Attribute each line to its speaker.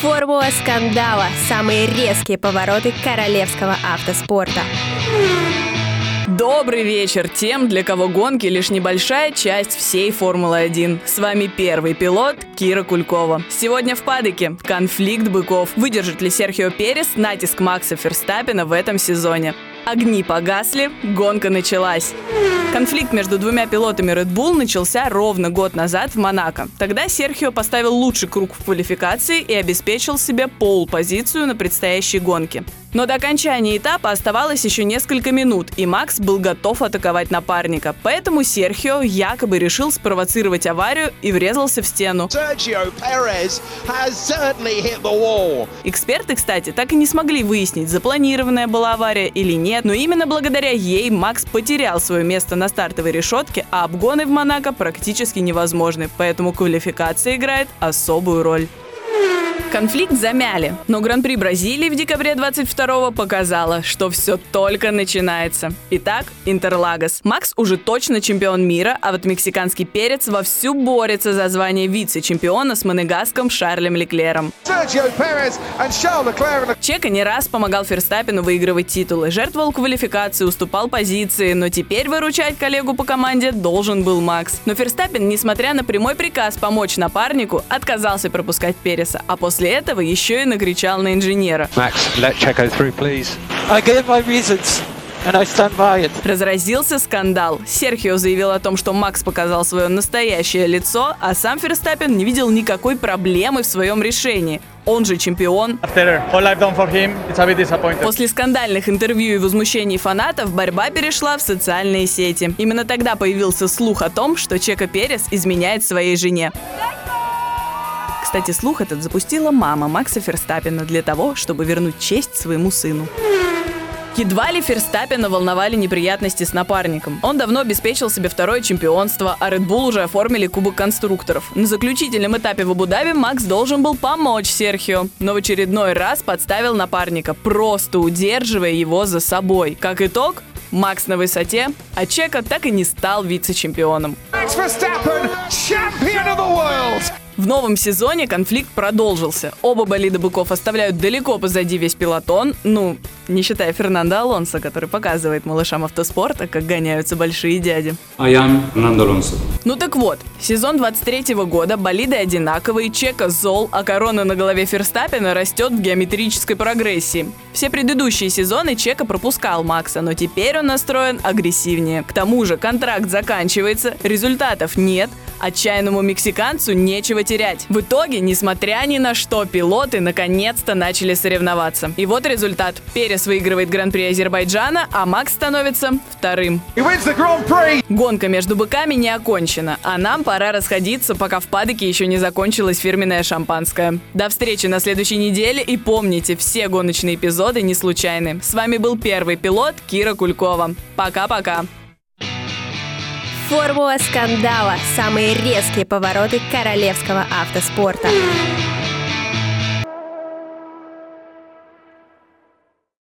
Speaker 1: Формула скандала. Самые резкие повороты королевского автоспорта.
Speaker 2: Добрый вечер тем, для кого гонки лишь небольшая часть всей Формулы-1. С вами первый пилот Кира Кулькова. Сегодня в падоке конфликт быков. Выдержит ли Серхио Перес натиск Макса Ферстаппина в этом сезоне? Огни погасли, гонка началась. Конфликт между двумя пилотами Red Bull начался ровно год назад в Монако. Тогда Серхио поставил лучший круг в квалификации и обеспечил себе пол-позицию на предстоящей гонке. Но до окончания этапа оставалось еще несколько минут, и Макс был готов атаковать напарника. Поэтому Серхио якобы решил спровоцировать аварию и врезался в стену. Эксперты, кстати, так и не смогли выяснить, запланированная была авария или нет, но именно благодаря ей Макс потерял свое место на стартовой решетке, а обгоны в Монако практически невозможны, поэтому квалификация играет особую роль. Конфликт замяли, но Гран-при Бразилии в декабре 22-го показало, что все только начинается. Итак, Интерлагос. Макс уже точно чемпион мира, а вот мексиканский перец вовсю борется за звание вице-чемпиона с монегаском Шарлем Леклером. Чека не раз помогал Ферстаппину выигрывать титулы, жертвовал квалификации, уступал позиции, но теперь выручать коллегу по команде должен был Макс. Но Ферстаппин, несмотря на прямой приказ помочь напарнику, отказался пропускать Переса, а после этого еще и накричал на инженера.
Speaker 3: Max, let Checo through, please. I gave my reasons.
Speaker 2: Разразился скандал. Серхио заявил о том, что Макс показал свое настоящее лицо, а сам Ферстаппин не видел никакой проблемы в своем решении. Он же чемпион. После скандальных интервью и возмущений фанатов борьба перешла в социальные сети. Именно тогда появился слух о том, что Чека Перес изменяет своей жене. Кстати, слух этот запустила мама Макса Ферстаппина для того, чтобы вернуть честь своему сыну. Едва ли Ферстаппина волновали неприятности с напарником. Он давно обеспечил себе второе чемпионство, а Red Bull уже оформили Кубок конструкторов. На заключительном этапе в Абу-Даби Макс должен был помочь Серхио, но в очередной раз подставил напарника, просто удерживая его за собой. Как итог, Макс на высоте, а Чека так и не стал вице-чемпионом. World! В новом сезоне конфликт продолжился. Оба болида быков оставляют далеко позади весь пилотон, ну, не считая Фернандо Алонсо, который показывает малышам автоспорта, как гоняются большие дяди.
Speaker 4: I am Fernando Alonso.
Speaker 2: Ну так вот, сезон 23 года, болиды одинаковые, Чека зол, а корона на голове Ферстаппина растет в геометрической прогрессии. Все предыдущие сезоны Чека пропускал Макса, но теперь он настроен агрессивнее. К тому же контракт заканчивается, результатов нет, отчаянному мексиканцу нечего терять. В итоге, несмотря ни на что, пилоты наконец-то начали соревноваться. И вот результат. Перес выигрывает Гран-при Азербайджана, а Макс становится вторым. Гонка между быками не окончена, а нам пора расходиться, пока в падоке еще не закончилось фирменное шампанское. До встречи на следующей неделе и помните, все гоночные эпизоды не случайны. С вами был первый пилот Кира Кулькова. Пока-пока.
Speaker 1: Формула скандала. Самые резкие повороты королевского автоспорта.